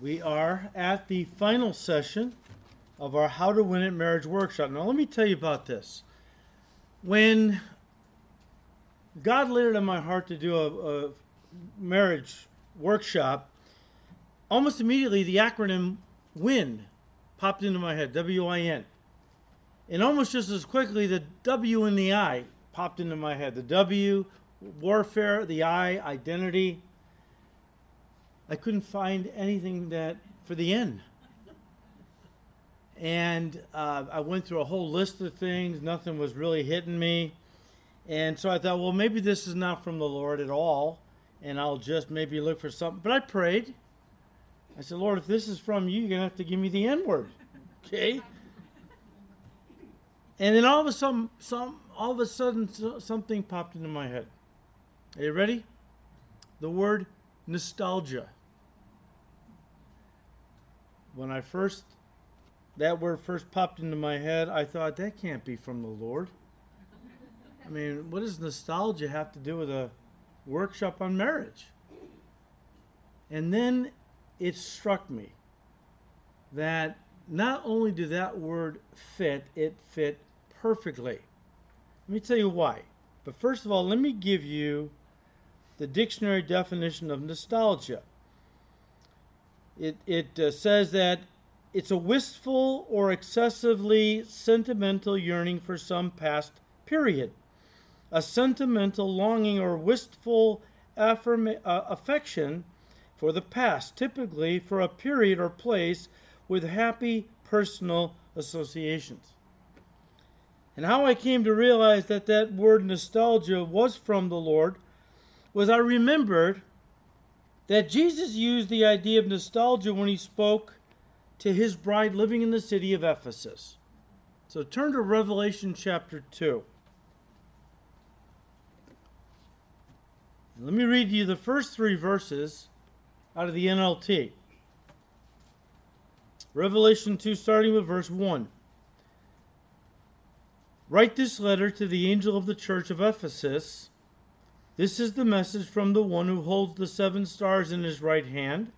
We are at the final session of our How to Win It Marriage Workshop. Now, let me tell you about this. When God laid it on my heart to do a, a marriage workshop, almost immediately the acronym WIN popped into my head W I N. And almost just as quickly, the W and the I popped into my head. The W, warfare, the I, identity. I couldn't find anything that for the N. And uh, I went through a whole list of things. Nothing was really hitting me. And so I thought, well, maybe this is not from the Lord at all. And I'll just maybe look for something. But I prayed. I said, Lord, if this is from you, you're going to have to give me the N word. Okay? And then all of a sudden, some, all of a sudden, something popped into my head. Are you ready? The word nostalgia. When I first, that word first popped into my head, I thought that can't be from the Lord. I mean, what does nostalgia have to do with a workshop on marriage? And then it struck me that not only did that word fit, it fit perfectly. Let me tell you why. But first of all, let me give you the dictionary definition of nostalgia. It, it uh, says that it's a wistful or excessively sentimental yearning for some past period, a sentimental longing or wistful affirma- uh, affection for the past, typically for a period or place with happy personal associations. And how I came to realize that that word nostalgia was from the Lord was I remembered that Jesus used the idea of nostalgia when he spoke to his bride living in the city of Ephesus. So turn to Revelation chapter 2. Let me read you the first three verses out of the NLT. Revelation 2, starting with verse 1. Write this letter to the angel of the church of Ephesus. This is the message from the one who holds the seven stars in his right hand,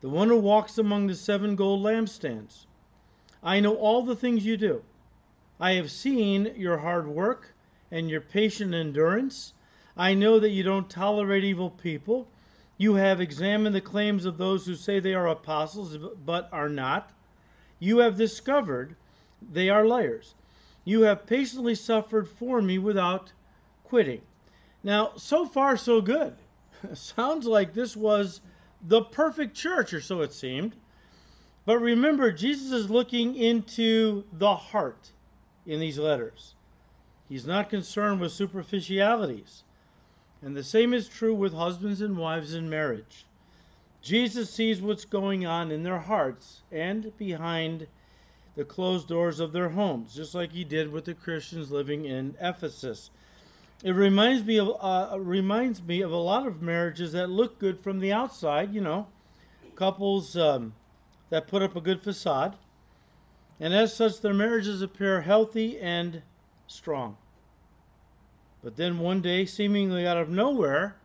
the one who walks among the seven gold lampstands. I know all the things you do. I have seen your hard work and your patient endurance. I know that you don't tolerate evil people you have examined the claims of those who say they are apostles but are not. You have discovered they are liars. You have patiently suffered for me without quitting. Now, so far, so good. Sounds like this was the perfect church, or so it seemed. But remember, Jesus is looking into the heart in these letters. He's not concerned with superficialities. And the same is true with husbands and wives in marriage. Jesus sees what's going on in their hearts and behind the closed doors of their homes, just like he did with the Christians living in Ephesus. It reminds me of uh, reminds me of a lot of marriages that look good from the outside. You know, couples um, that put up a good facade, and as such, their marriages appear healthy and strong. But then one day, seemingly out of nowhere,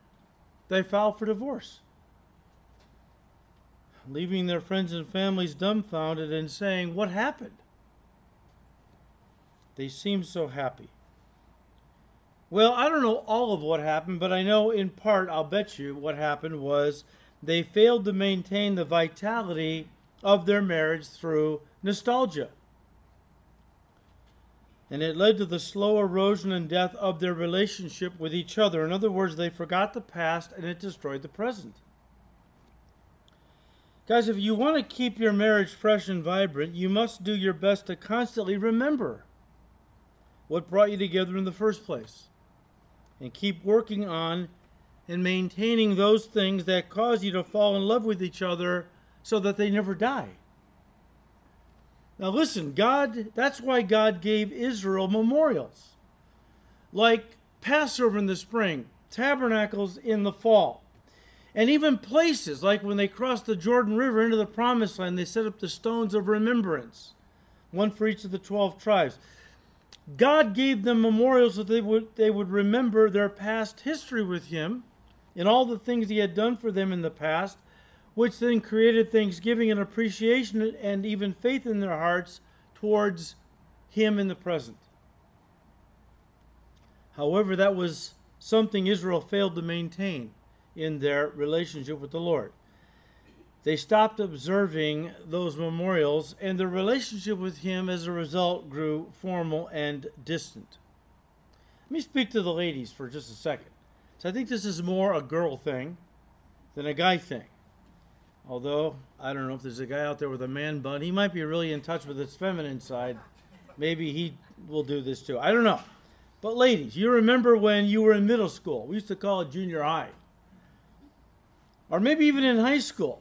they file for divorce, leaving their friends and families dumbfounded and saying, What happened? They seem so happy. Well, I don't know all of what happened, but I know in part, I'll bet you, what happened was they failed to maintain the vitality of their marriage through nostalgia and it led to the slow erosion and death of their relationship with each other. In other words, they forgot the past and it destroyed the present. Guys, if you want to keep your marriage fresh and vibrant, you must do your best to constantly remember what brought you together in the first place and keep working on and maintaining those things that cause you to fall in love with each other so that they never die. Now, listen, God, that's why God gave Israel memorials like Passover in the spring, tabernacles in the fall, and even places like when they crossed the Jordan River into the promised land, they set up the stones of remembrance, one for each of the 12 tribes. God gave them memorials that they would, they would remember their past history with Him and all the things He had done for them in the past which then created thanksgiving and appreciation and even faith in their hearts towards Him in the present. However, that was something Israel failed to maintain in their relationship with the Lord. They stopped observing those memorials, and their relationship with Him as a result grew formal and distant. Let me speak to the ladies for just a second. So I think this is more a girl thing than a guy thing. Although, I don't know if there's a guy out there with a man bun. He might be really in touch with his feminine side. Maybe he will do this too. I don't know. But, ladies, you remember when you were in middle school? We used to call it junior high. Or maybe even in high school.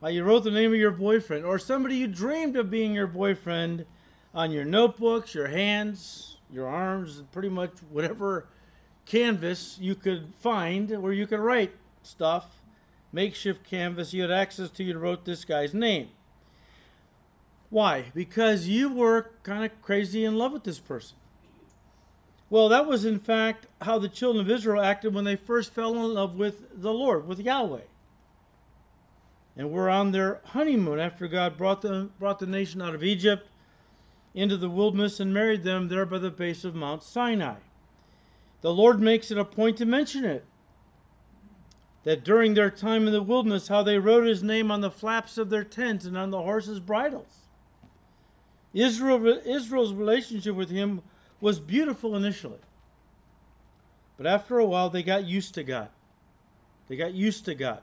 How you wrote the name of your boyfriend, or somebody you dreamed of being your boyfriend on your notebooks, your hands, your arms, pretty much whatever canvas you could find where you could write stuff, makeshift canvas you had access to, you wrote this guy's name. Why? Because you were kind of crazy in love with this person. Well, that was in fact how the children of Israel acted when they first fell in love with the Lord, with Yahweh. And were on their honeymoon after God brought the, brought the nation out of Egypt into the wilderness and married them there by the base of Mount Sinai. The Lord makes it a point to mention it. That during their time in the wilderness, how they wrote his name on the flaps of their tents and on the horses' bridles. Israel, Israel's relationship with him was beautiful initially. But after a while, they got used to God. They got used to God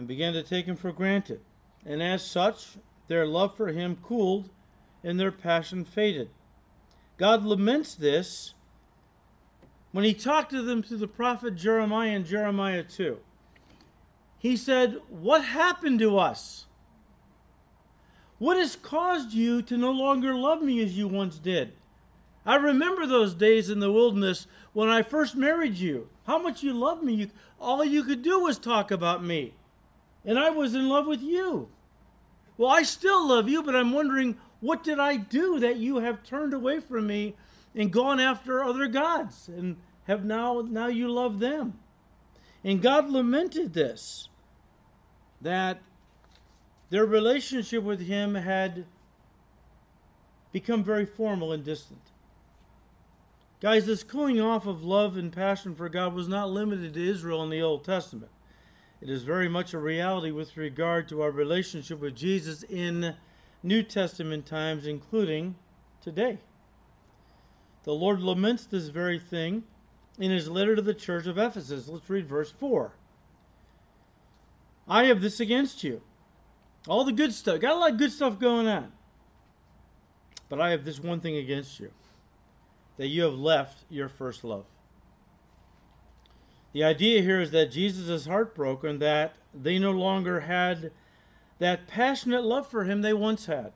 and began to take Him for granted. And as such, their love for Him cooled and their passion faded. God laments this when He talked to them through the prophet Jeremiah in Jeremiah 2. He said, What happened to us? What has caused you to no longer love me as you once did? I remember those days in the wilderness when I first married you. How much you loved me. You, all you could do was talk about me. And I was in love with you. Well, I still love you, but I'm wondering what did I do that you have turned away from me and gone after other gods and have now now you love them. And God lamented this that their relationship with him had become very formal and distant. Guys, this cooling off of love and passion for God was not limited to Israel in the Old Testament. It is very much a reality with regard to our relationship with Jesus in New Testament times, including today. The Lord laments this very thing in his letter to the church of Ephesus. Let's read verse 4. I have this against you all the good stuff. Got a lot of good stuff going on. But I have this one thing against you that you have left your first love. The idea here is that Jesus is heartbroken that they no longer had that passionate love for him they once had.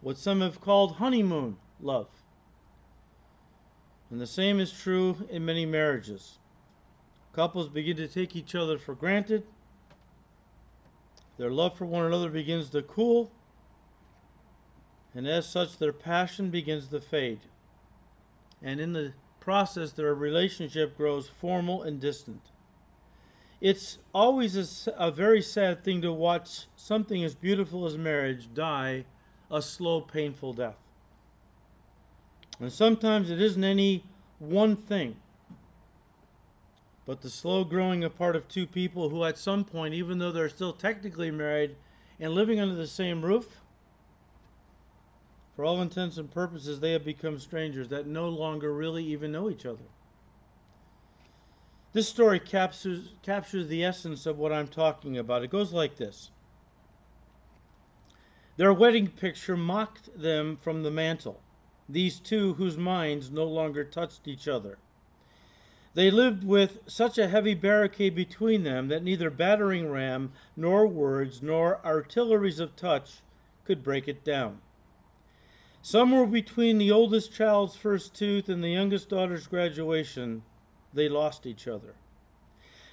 What some have called honeymoon love. And the same is true in many marriages. Couples begin to take each other for granted their love for one another begins to cool, and as such, their passion begins to fade. And in the process, their relationship grows formal and distant. It's always a, a, very sad thing to watch something as beautiful as marriage die a slow, painful death. And sometimes it isn't any one thing but the slow growing apart of two people who, at some point, even though they're still technically married and living under the same roof, for all intents and purposes, they have become strangers that no longer really even know each other. This story captures, captures the essence of what I'm talking about. It goes like this Their wedding picture mocked them from the mantle, these two whose minds no longer touched each other. They lived with such a heavy barricade between them that neither battering ram, nor words, nor artilleries of touch could break it down. Somewhere between the oldest child's first tooth and the youngest daughter's graduation, they lost each other.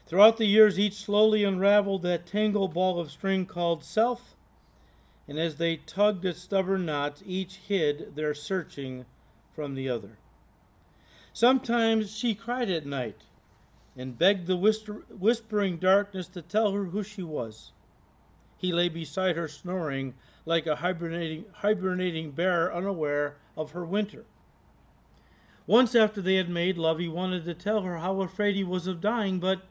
Throughout the years, each slowly unraveled that tangled ball of string called self, and as they tugged at stubborn knots, each hid their searching from the other. Sometimes she cried at night, and begged the whisper- whispering darkness to tell her who she was. He lay beside her, snoring like a hibernating, hibernating bear unaware of her winter. Once after they had made love, he wanted to tell her how afraid he was of dying, but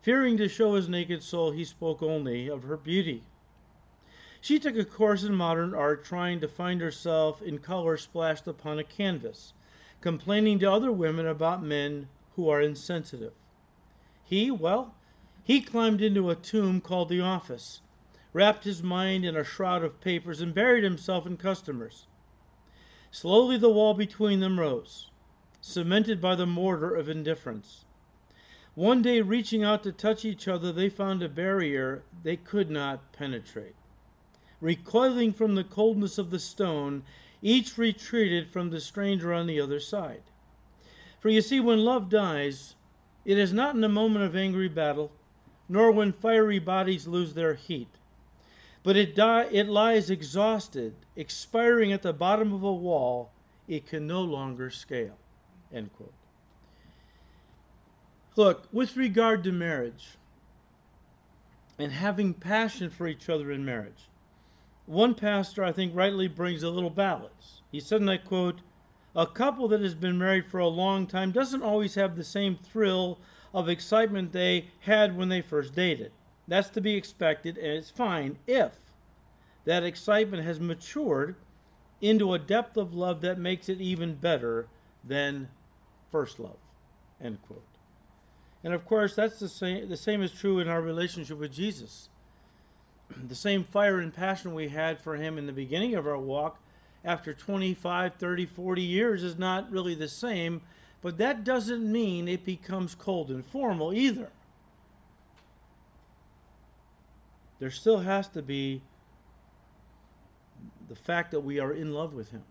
fearing to show his naked soul, he spoke only of her beauty. She took a course in modern art, trying to find herself in color splashed upon a canvas, complaining to other women about men who are insensitive. He, well, he climbed into a tomb called the office, wrapped his mind in a shroud of papers, and buried himself in customers. Slowly the wall between them rose, cemented by the mortar of indifference. One day, reaching out to touch each other, they found a barrier they could not penetrate. Recoiling from the coldness of the stone, each retreated from the stranger on the other side. For you see, when love dies, it is not in a moment of angry battle, nor when fiery bodies lose their heat, but it, it lies exhausted, expiring at the bottom of a wall it can no longer scale. End quote. Look, with regard to marriage and having passion for each other in marriage, one pastor, I think, rightly brings a little balance. He said, and I quote, a couple that has been married for a long time doesn't always have the same thrill of excitement they had when they first dated. That's to be expected, and it's fine if that excitement has matured into a depth of love that makes it even better than first love. End quote. And of course, that's the same. The same is true in our relationship with Jesus. The same fire and passion we had for Him in the beginning of our walk after 25, 30, 40 years is not really the same, but that doesn't mean it becomes cold and formal either. There still has to be the fact that we are in love with him.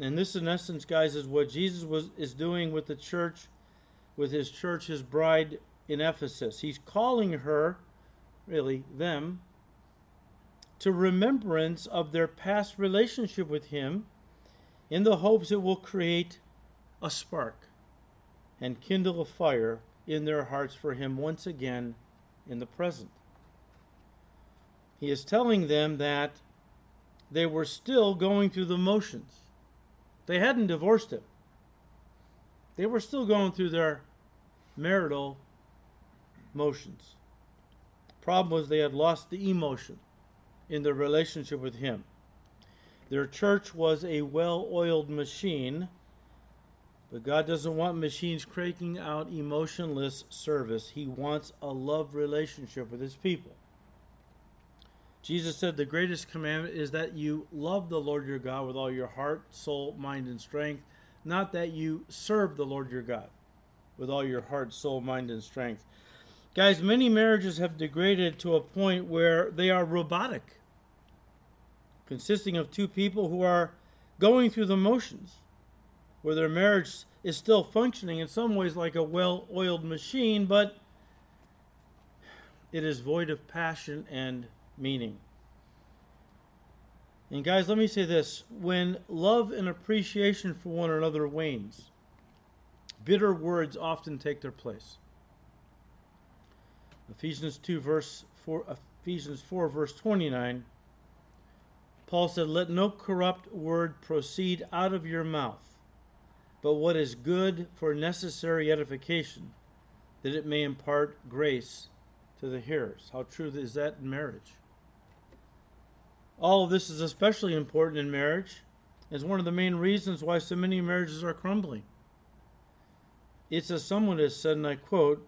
And this in essence guys is what Jesus was is doing with the church with his church his bride in Ephesus. He's calling her really them to remembrance of their past relationship with Him in the hopes it will create a spark and kindle a fire in their hearts for Him once again in the present. He is telling them that they were still going through the motions. They hadn't divorced him. They were still going through their marital motions. Problem was they had lost the emotion in their relationship with Him. Their church was a well oiled machine, but God doesn't want machines cranking out emotionless service. He wants a love relationship with His people. Jesus said the greatest commandment is that you love the Lord your God with all your heart, soul, mind, and strength, not that you serve the Lord your God with all your heart, soul, mind, and strength. Guys, many marriages have degraded to a point where they are robotic consisting of two people who are going through the motions, where their marriage is still functioning in some ways like a well oiled machine, but it is void of passion and meaning. And guys, let me say this when love and appreciation for one another wanes, bitter words often take their place. Ephesians 2 verse 4 Ephesians 4 verse 29 Paul said, Let no corrupt word proceed out of your mouth, but what is good for necessary edification, that it may impart grace to the hearers. How true is that in marriage? All of this is especially important in marriage. It's one of the main reasons why so many marriages are crumbling. It's as someone has said, and I quote,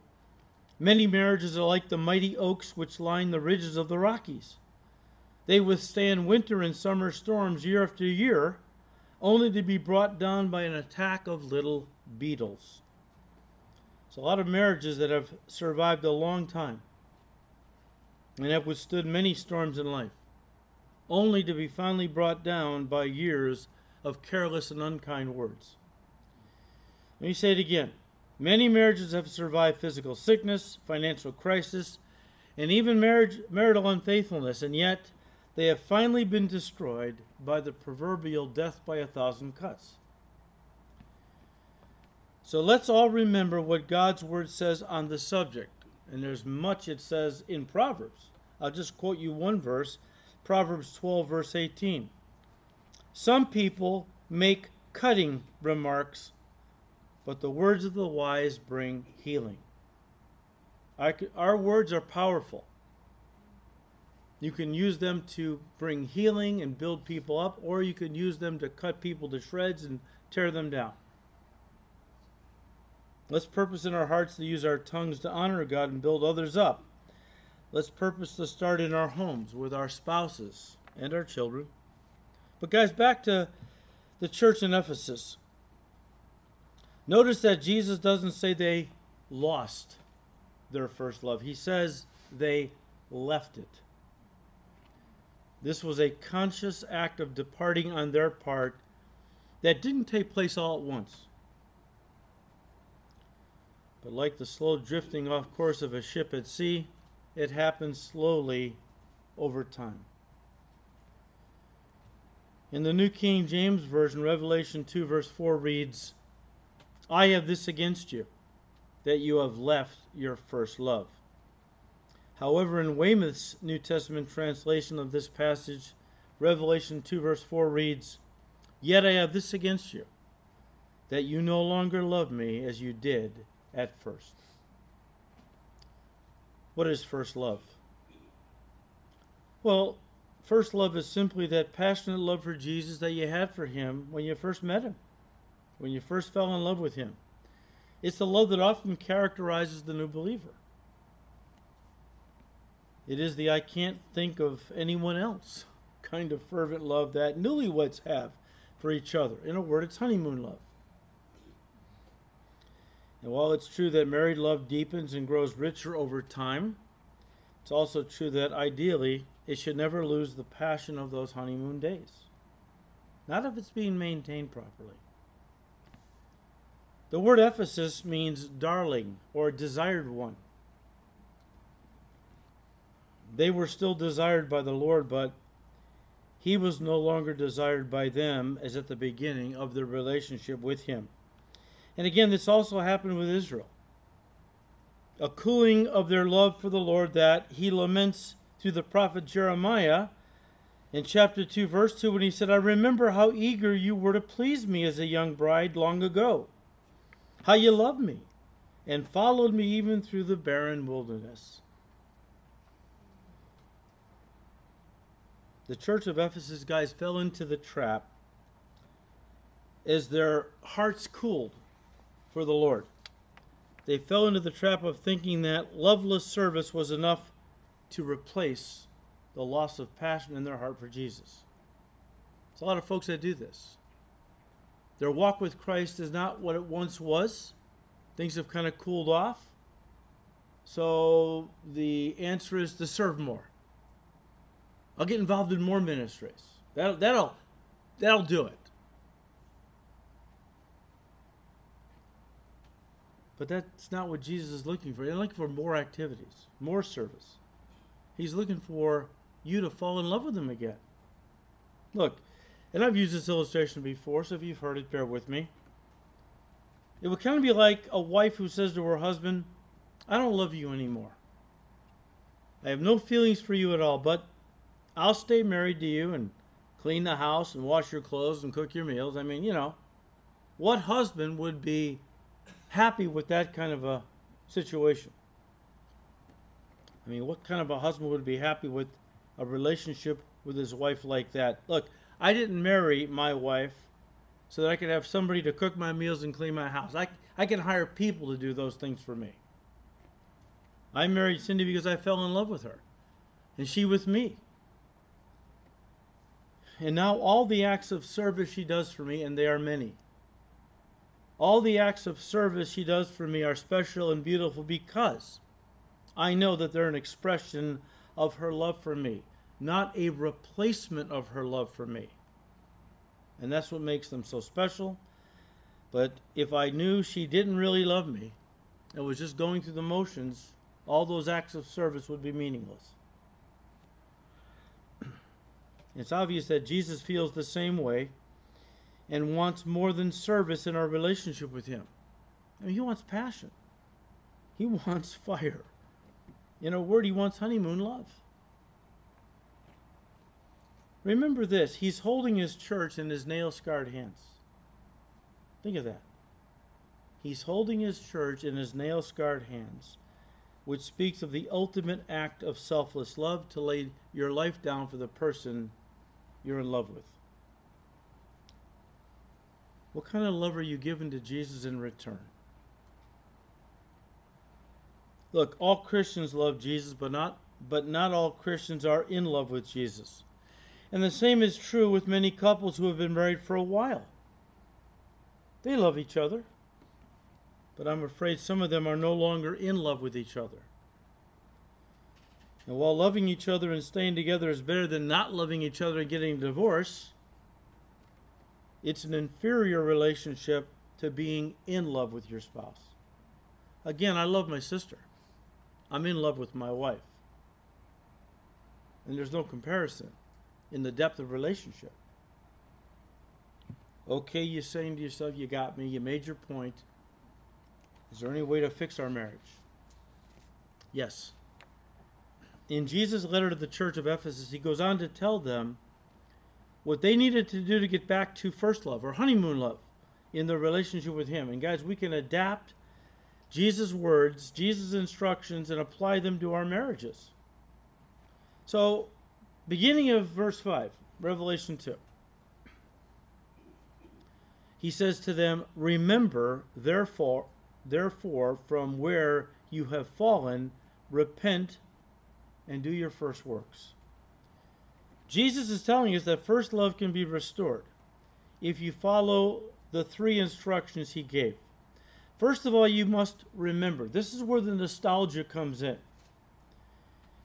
Many marriages are like the mighty oaks which line the ridges of the Rockies. They withstand winter and summer storms year after year, only to be brought down by an attack of little beetles. It's a lot of marriages that have survived a long time and have withstood many storms in life, only to be finally brought down by years of careless and unkind words. Let me say it again. Many marriages have survived physical sickness, financial crisis, and even marriage, marital unfaithfulness, and yet they have finally been destroyed by the proverbial death by a thousand cuts. So let's all remember what God's word says on the subject. And there's much it says in Proverbs. I'll just quote you one verse Proverbs 12, verse 18. Some people make cutting remarks, but the words of the wise bring healing. Our words are powerful. You can use them to bring healing and build people up, or you can use them to cut people to shreds and tear them down. Let's purpose in our hearts to use our tongues to honor God and build others up. Let's purpose to start in our homes with our spouses and our children. But, guys, back to the church in Ephesus. Notice that Jesus doesn't say they lost their first love, he says they left it. This was a conscious act of departing on their part that didn't take place all at once. But like the slow drifting off course of a ship at sea, it happens slowly over time. In the New King James Version, Revelation 2, verse 4 reads, I have this against you, that you have left your first love. However, in Weymouth's New Testament translation of this passage, Revelation 2, verse 4 reads, Yet I have this against you, that you no longer love me as you did at first. What is first love? Well, first love is simply that passionate love for Jesus that you had for him when you first met him, when you first fell in love with him. It's the love that often characterizes the new believer. It is the I can't think of anyone else kind of fervent love that newlyweds have for each other. In a word, it's honeymoon love. And while it's true that married love deepens and grows richer over time, it's also true that ideally it should never lose the passion of those honeymoon days. Not if it's being maintained properly. The word Ephesus means darling or desired one. They were still desired by the Lord, but he was no longer desired by them as at the beginning of their relationship with him. And again, this also happened with Israel. A cooling of their love for the Lord that he laments through the prophet Jeremiah in chapter 2, verse 2, when he said, I remember how eager you were to please me as a young bride long ago, how you loved me and followed me even through the barren wilderness. The church of Ephesus guys fell into the trap as their hearts cooled for the Lord. They fell into the trap of thinking that loveless service was enough to replace the loss of passion in their heart for Jesus. It's a lot of folks that do this. Their walk with Christ is not what it once was. Things have kind of cooled off. So the answer is to serve more. I'll get involved in more ministries. That'll that'll that'll do it. But that's not what Jesus is looking for. He's looking for more activities, more service. He's looking for you to fall in love with him again. Look, and I've used this illustration before, so if you've heard it, bear with me. It would kind of be like a wife who says to her husband, I don't love you anymore. I have no feelings for you at all, but I'll stay married to you and clean the house and wash your clothes and cook your meals. I mean, you know, what husband would be happy with that kind of a situation? I mean, what kind of a husband would be happy with a relationship with his wife like that? Look, I didn't marry my wife so that I could have somebody to cook my meals and clean my house. I, I can hire people to do those things for me. I married Cindy because I fell in love with her, and she with me. And now all the acts of service she does for me, and they are many. All the acts of service she does for me are special and beautiful because I know that they're an expression of her love for me, not a replacement of her love for me. And that's what makes them so special. But if I knew she didn't really love me and was just going through the motions, all those acts of service would be meaningless. It's obvious that Jesus feels the same way and wants more than service in our relationship with Him. I mean, he wants passion. He wants fire. In a word, he wants honeymoon love. Remember this he's holding his church in his nail scarred hands. Think of that. He's holding his church in his nail scarred hands, which speaks of the ultimate act of selfless love to lay your life down for the person you're in love with. What kind of love are you giving to Jesus in return? Look, all Christians love Jesus, but not but not all Christians are in love with Jesus. And the same is true with many couples who have been married for a while. They love each other, but I'm afraid some of them are no longer in love with each other. And while loving each other and staying together is better than not loving each other and getting a divorce, it's an inferior relationship to being in love with your spouse. Again, I love my sister. I'm in love with my wife. And there's no comparison in the depth of relationship. Okay, you're saying to yourself, you got me, you made your point. Is there any way to fix our marriage? Yes. In Jesus' letter to the church of Ephesus, he goes on to tell them what they needed to do to get back to first love or honeymoon love in their relationship with him. And guys, we can adapt Jesus' words, Jesus' instructions, and apply them to our marriages. So beginning of verse 5, Revelation 2. He says to them, Remember, therefore, therefore, from where you have fallen, repent and do your first works. Jesus is telling us that first love can be restored if you follow the three instructions he gave. First of all, you must remember. This is where the nostalgia comes in.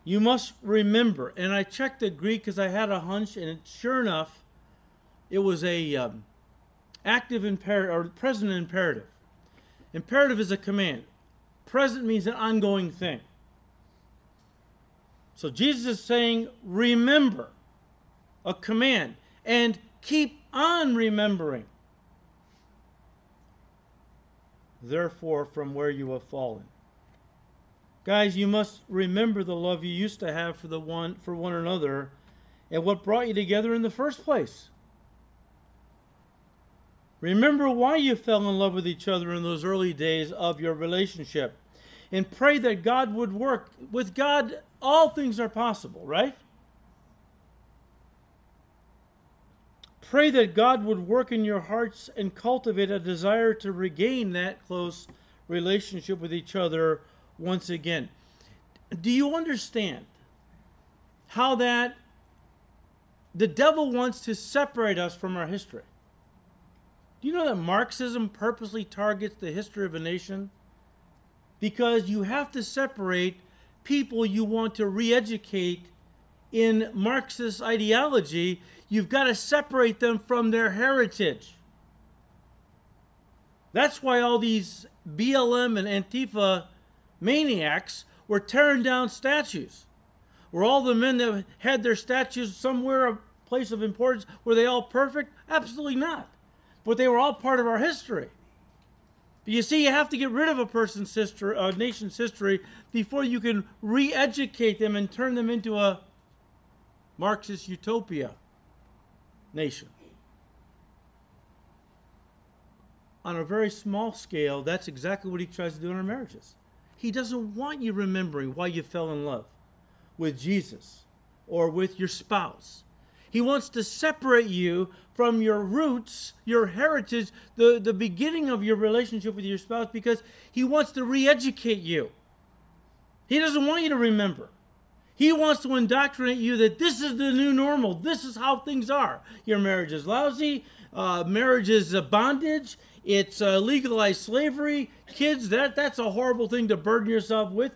You must remember, and I checked the Greek because I had a hunch, and sure enough, it was a um, active imperative or present imperative. Imperative is a command. Present means an ongoing thing. So Jesus is saying, remember, a command, and keep on remembering. Therefore, from where you have fallen. Guys, you must remember the love you used to have for the one for one another and what brought you together in the first place. Remember why you fell in love with each other in those early days of your relationship. And pray that God would work. With God, all things are possible, right? Pray that God would work in your hearts and cultivate a desire to regain that close relationship with each other once again. Do you understand how that the devil wants to separate us from our history? Do you know that Marxism purposely targets the history of a nation? Because you have to separate people you want to re educate in Marxist ideology. You've got to separate them from their heritage. That's why all these BLM and Antifa maniacs were tearing down statues. Were all the men that had their statues somewhere a place of importance, were they all perfect? Absolutely not. But they were all part of our history. But you see, you have to get rid of a person's history, a nation's history, before you can re educate them and turn them into a Marxist utopia nation. On a very small scale, that's exactly what he tries to do in our marriages. He doesn't want you remembering why you fell in love with Jesus or with your spouse. He wants to separate you from your roots, your heritage, the, the beginning of your relationship with your spouse, because he wants to re educate you. He doesn't want you to remember. He wants to indoctrinate you that this is the new normal. This is how things are. Your marriage is lousy. Uh, marriage is a bondage. It's uh, legalized slavery. Kids, that that's a horrible thing to burden yourself with.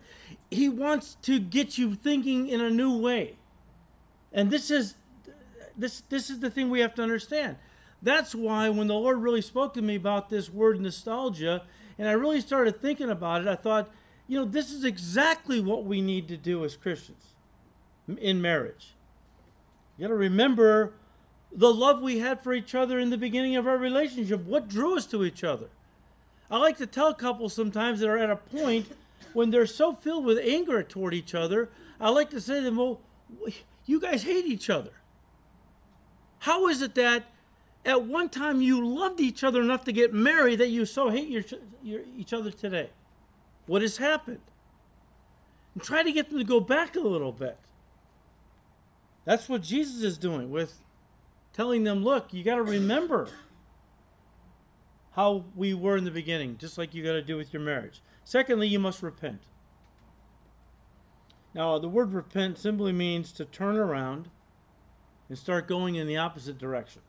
He wants to get you thinking in a new way. And this is this this is the thing we have to understand. That's why when the Lord really spoke to me about this word nostalgia, and I really started thinking about it, I thought, you know, this is exactly what we need to do as Christians in marriage. You got to remember the love we had for each other in the beginning of our relationship. What drew us to each other? I like to tell couples sometimes that are at a point when they're so filled with anger toward each other, I like to say to them, well, you guys hate each other. How is it that at one time you loved each other enough to get married that you so hate your, your, each other today? What has happened? And try to get them to go back a little bit. That's what Jesus is doing with telling them, look, you got to remember how we were in the beginning, just like you got to do with your marriage. Secondly, you must repent. Now, the word repent simply means to turn around and start going in the opposite direction.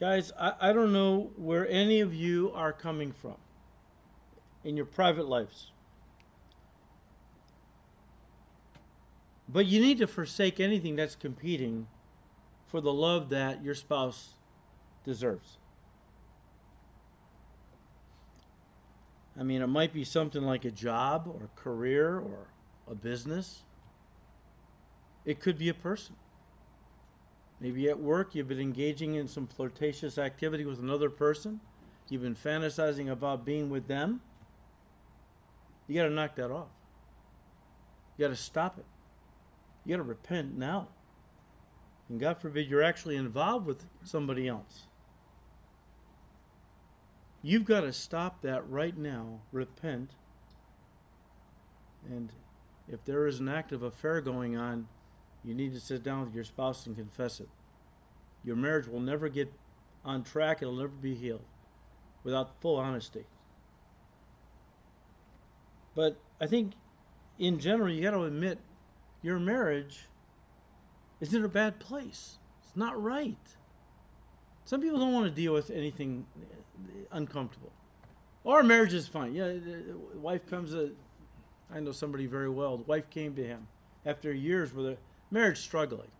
Guys, I, I don't know where any of you are coming from in your private lives. But you need to forsake anything that's competing for the love that your spouse deserves. I mean, it might be something like a job or a career or a business. It could be a person. Maybe at work you've been engaging in some flirtatious activity with another person. You've been fantasizing about being with them. You got to knock that off. You got to stop it. You got to repent now. And God forbid you're actually involved with somebody else. You've got to stop that right now, repent, and if there is an active affair going on, you need to sit down with your spouse and confess it. Your marriage will never get on track, it'll never be healed without full honesty. But I think in general, you got to admit your marriage is in a bad place. It's not right. Some people don't want to deal with anything uncomfortable. Our marriage is fine. Yeah, the wife comes. To, I know somebody very well. The wife came to him after years with a marriage struggling,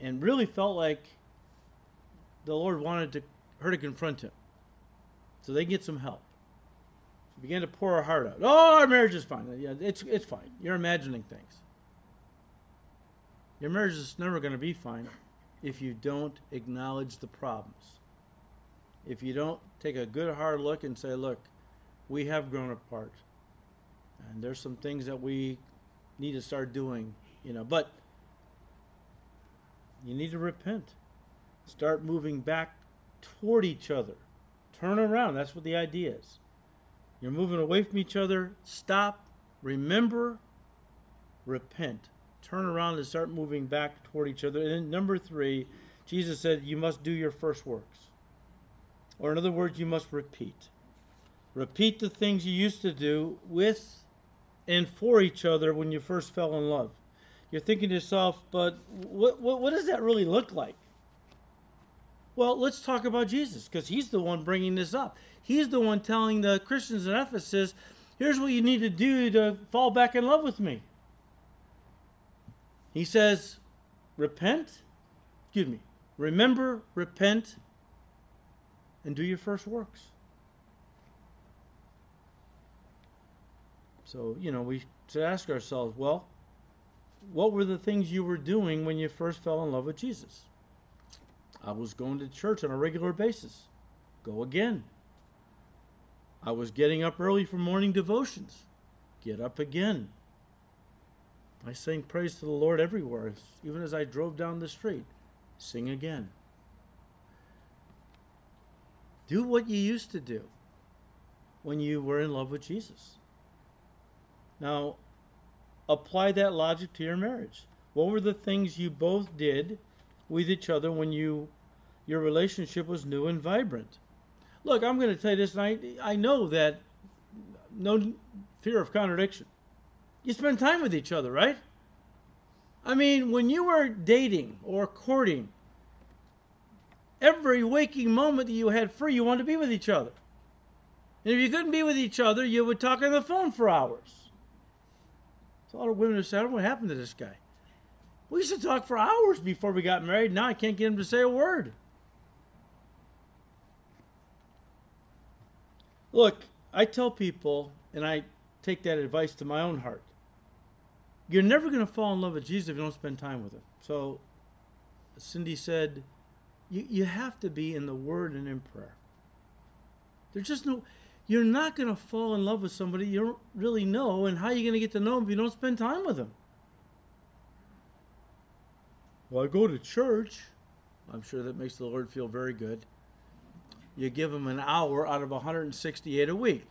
and really felt like the Lord wanted to, her to confront him, so they get some help. She began to pour her heart out. Oh, our marriage is fine. Yeah, it's it's fine. You're imagining things. Your marriage is never going to be fine if you don't acknowledge the problems if you don't take a good hard look and say, look, we have grown apart, and there's some things that we need to start doing, you know, but you need to repent. Start moving back toward each other. Turn around. That's what the idea is. You're moving away from each other. Stop. Remember. Repent. Turn around and start moving back toward each other. And number three, Jesus said, You must do your first works. Or, in other words, you must repeat. Repeat the things you used to do with and for each other when you first fell in love. You're thinking to yourself, but what, what, what does that really look like? Well, let's talk about Jesus because he's the one bringing this up. He's the one telling the Christians in Ephesus, here's what you need to do to fall back in love with me. He says, repent, excuse me, remember, repent, and do your first works. So, you know, we should ask ourselves, well, what were the things you were doing when you first fell in love with Jesus? I was going to church on a regular basis. Go again. I was getting up early for morning devotions. Get up again. I sang praise to the Lord everywhere, even as I drove down the street. Sing again. Do what you used to do when you were in love with Jesus. Now, apply that logic to your marriage. What were the things you both did with each other when you your relationship was new and vibrant? Look, I'm going to tell you this, and I, I know that no fear of contradiction. You spend time with each other, right? I mean, when you were dating or courting, every waking moment that you had free, you wanted to be with each other. And if you couldn't be with each other, you would talk on the phone for hours. There's a lot of women who said, What happened to this guy? We used to talk for hours before we got married. Now I can't get him to say a word. Look, I tell people, and I take that advice to my own heart. You're never going to fall in love with Jesus if you don't spend time with him. So, Cindy said, You, you have to be in the Word and in prayer. There's just no, you're not going to fall in love with somebody you don't really know, and how are you going to get to know them if you don't spend time with them? Well, I go to church. I'm sure that makes the Lord feel very good. You give him an hour out of 168 a week.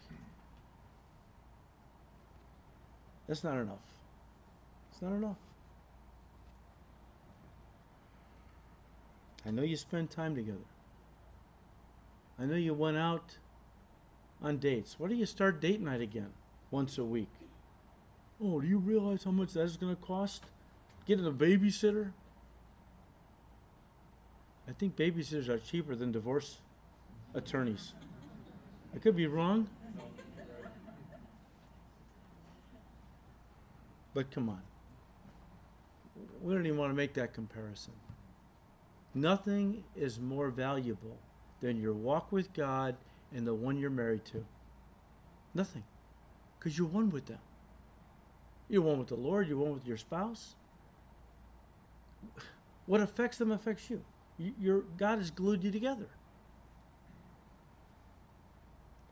That's not enough. It's not enough. I know you spend time together. I know you went out on dates. Why do you start date night again once a week? Oh, do you realize how much that's going to cost? Getting a babysitter? I think babysitters are cheaper than divorce attorneys. I could be wrong. But come on. We don't even want to make that comparison. Nothing is more valuable than your walk with God and the one you're married to. Nothing. Because you're one with them. You're one with the Lord, you're one with your spouse. What affects them affects you. Your God has glued you together.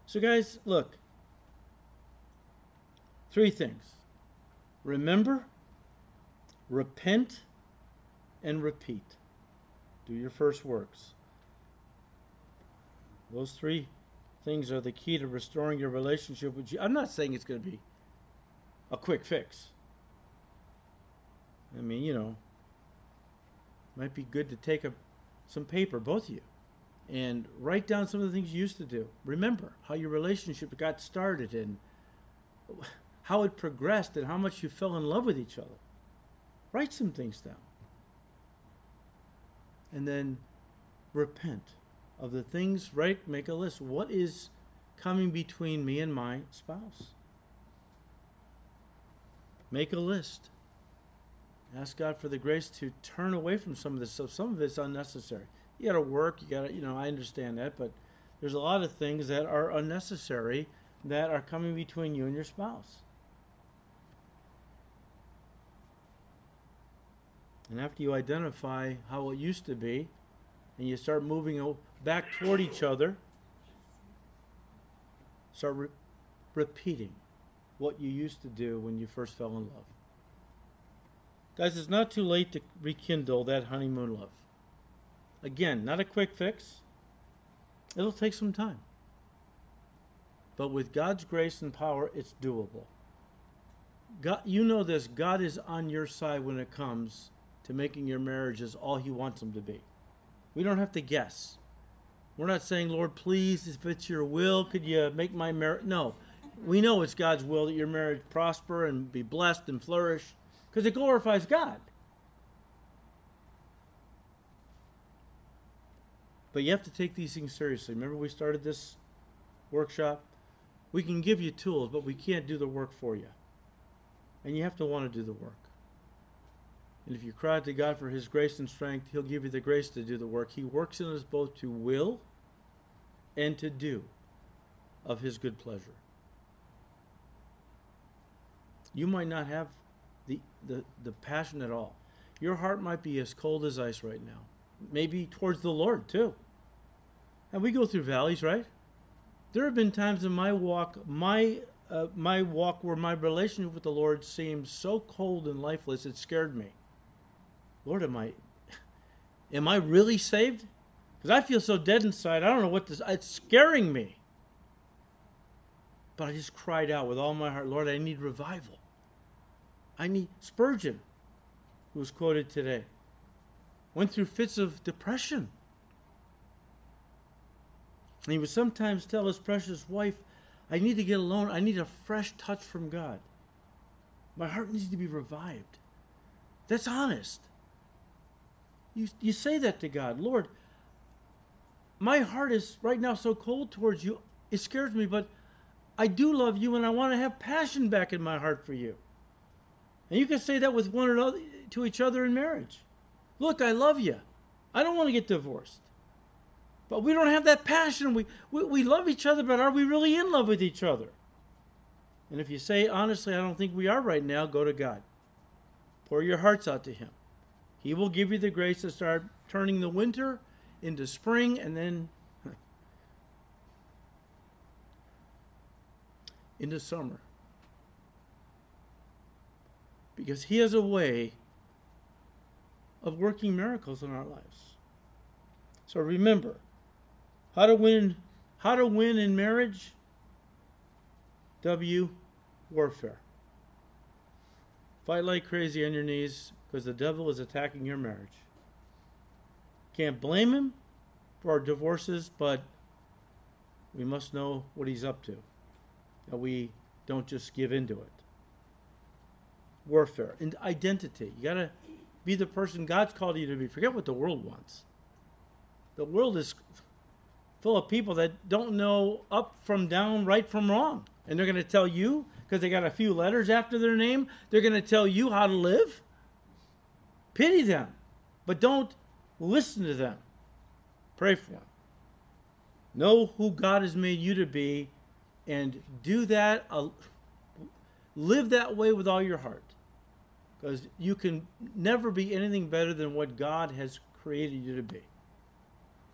So, guys, look. Three things remember, repent, and repeat. Do your first works. Those three things are the key to restoring your relationship with you. I'm not saying it's going to be a quick fix. I mean, you know, might be good to take a, some paper, both of you, and write down some of the things you used to do. Remember how your relationship got started and how it progressed and how much you fell in love with each other. Write some things down. And then repent of the things, right? Make a list. What is coming between me and my spouse? Make a list. Ask God for the grace to turn away from some of this stuff. Some of it's unnecessary. You got to work. You got to, you know, I understand that, but there's a lot of things that are unnecessary that are coming between you and your spouse. And after you identify how it used to be, and you start moving back toward each other, start re- repeating what you used to do when you first fell in love. Guys, it's not too late to rekindle that honeymoon love. Again, not a quick fix. It'll take some time. But with God's grace and power, it's doable. God, you know this God is on your side when it comes to making your marriages all He wants them to be. We don't have to guess. We're not saying, Lord, please, if it's your will, could you make my marriage? No. We know it's God's will that your marriage prosper and be blessed and flourish because it glorifies God. But you have to take these things seriously. Remember, we started this workshop? We can give you tools, but we can't do the work for you. And you have to want to do the work. And if you cry to God for His grace and strength, He'll give you the grace to do the work. He works in us both to will and to do of His good pleasure. You might not have the, the, the passion at all. Your heart might be as cold as ice right now. Maybe towards the Lord, too. And we go through valleys, right? There have been times in my walk, my uh, my walk where my relationship with the Lord seemed so cold and lifeless, it scared me. Lord, am I am I really saved? Because I feel so dead inside. I don't know what this it's scaring me. But I just cried out with all my heart, Lord, I need revival. I need Spurgeon, who was quoted today, went through fits of depression. And he would sometimes tell his precious wife, I need to get alone. I need a fresh touch from God. My heart needs to be revived. That's honest. You, you say that to God, Lord, my heart is right now so cold towards you, it scares me, but I do love you and I want to have passion back in my heart for you. And you can say that with one another to each other in marriage. Look, I love you. I don't want to get divorced. But we don't have that passion. We, we, we love each other, but are we really in love with each other? And if you say, honestly, I don't think we are right now, go to God. Pour your hearts out to Him. He will give you the grace to start turning the winter into spring and then into summer. Because He has a way of working miracles in our lives. So remember, how to win how to win in marriage? W warfare. Fight like crazy on your knees because the devil is attacking your marriage. Can't blame him for our divorces, but we must know what he's up to. That we don't just give into it. Warfare and identity. You got to be the person God's called you to be. Forget what the world wants. The world is full of people that don't know up from down, right from wrong. And they're going to tell you, because they got a few letters after their name, they're going to tell you how to live. Pity them, but don't listen to them. Pray for them. Know who God has made you to be and do that, live that way with all your heart. Because you can never be anything better than what God has created you to be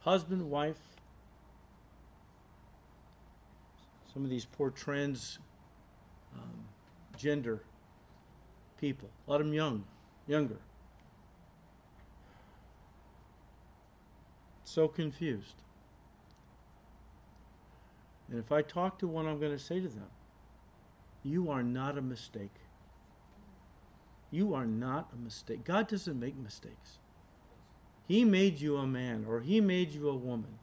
husband, wife. Some of these poor trans um, gender people, a lot of them young, younger. So confused. And if I talk to one, I'm going to say to them, You are not a mistake. You are not a mistake. God doesn't make mistakes. He made you a man or He made you a woman.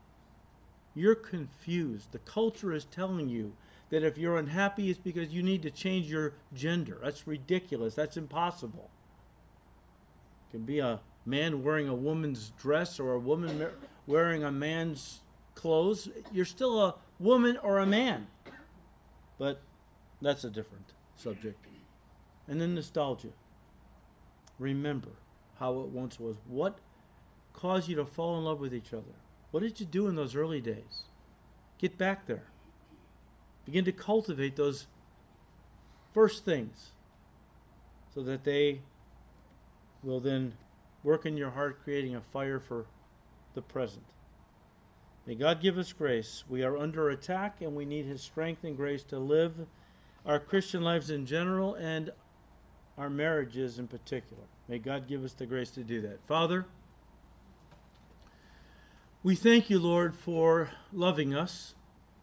You're confused. The culture is telling you that if you're unhappy, it's because you need to change your gender. That's ridiculous. That's impossible. It can be a man wearing a woman's dress or a woman wearing a man's clothes. You're still a woman or a man. But that's a different subject. And then nostalgia. Remember how it once was. What caused you to fall in love with each other? What did you do in those early days? Get back there. Begin to cultivate those first things so that they will then work in your heart, creating a fire for the present. May God give us grace. We are under attack and we need His strength and grace to live our Christian lives in general and our marriages in particular. May God give us the grace to do that. Father, we thank you, Lord, for loving us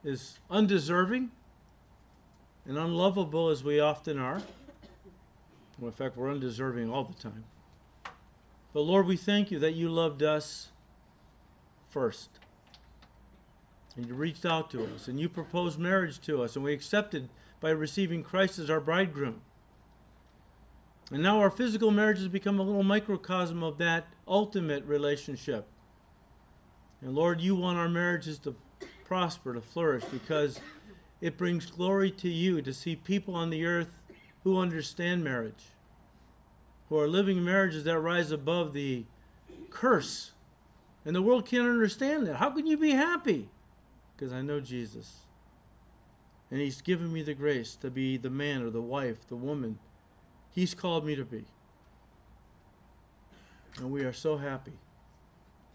as undeserving and unlovable as we often are. Well, in fact, we're undeserving all the time. But Lord, we thank you that you loved us first. And you reached out to us and you proposed marriage to us, and we accepted by receiving Christ as our bridegroom. And now our physical marriage has become a little microcosm of that ultimate relationship. And Lord, you want our marriages to prosper, to flourish, because it brings glory to you to see people on the earth who understand marriage, who are living marriages that rise above the curse. And the world can't understand that. How can you be happy? Because I know Jesus. And He's given me the grace to be the man or the wife, the woman He's called me to be. And we are so happy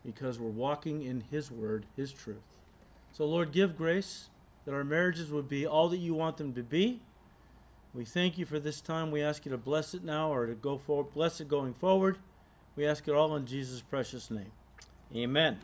because we're walking in His Word, His truth. So, Lord, give grace that our marriages would be all that you want them to be. We thank you for this time. We ask you to bless it now or to go forward, bless it going forward. We ask it all in Jesus' precious name. Amen.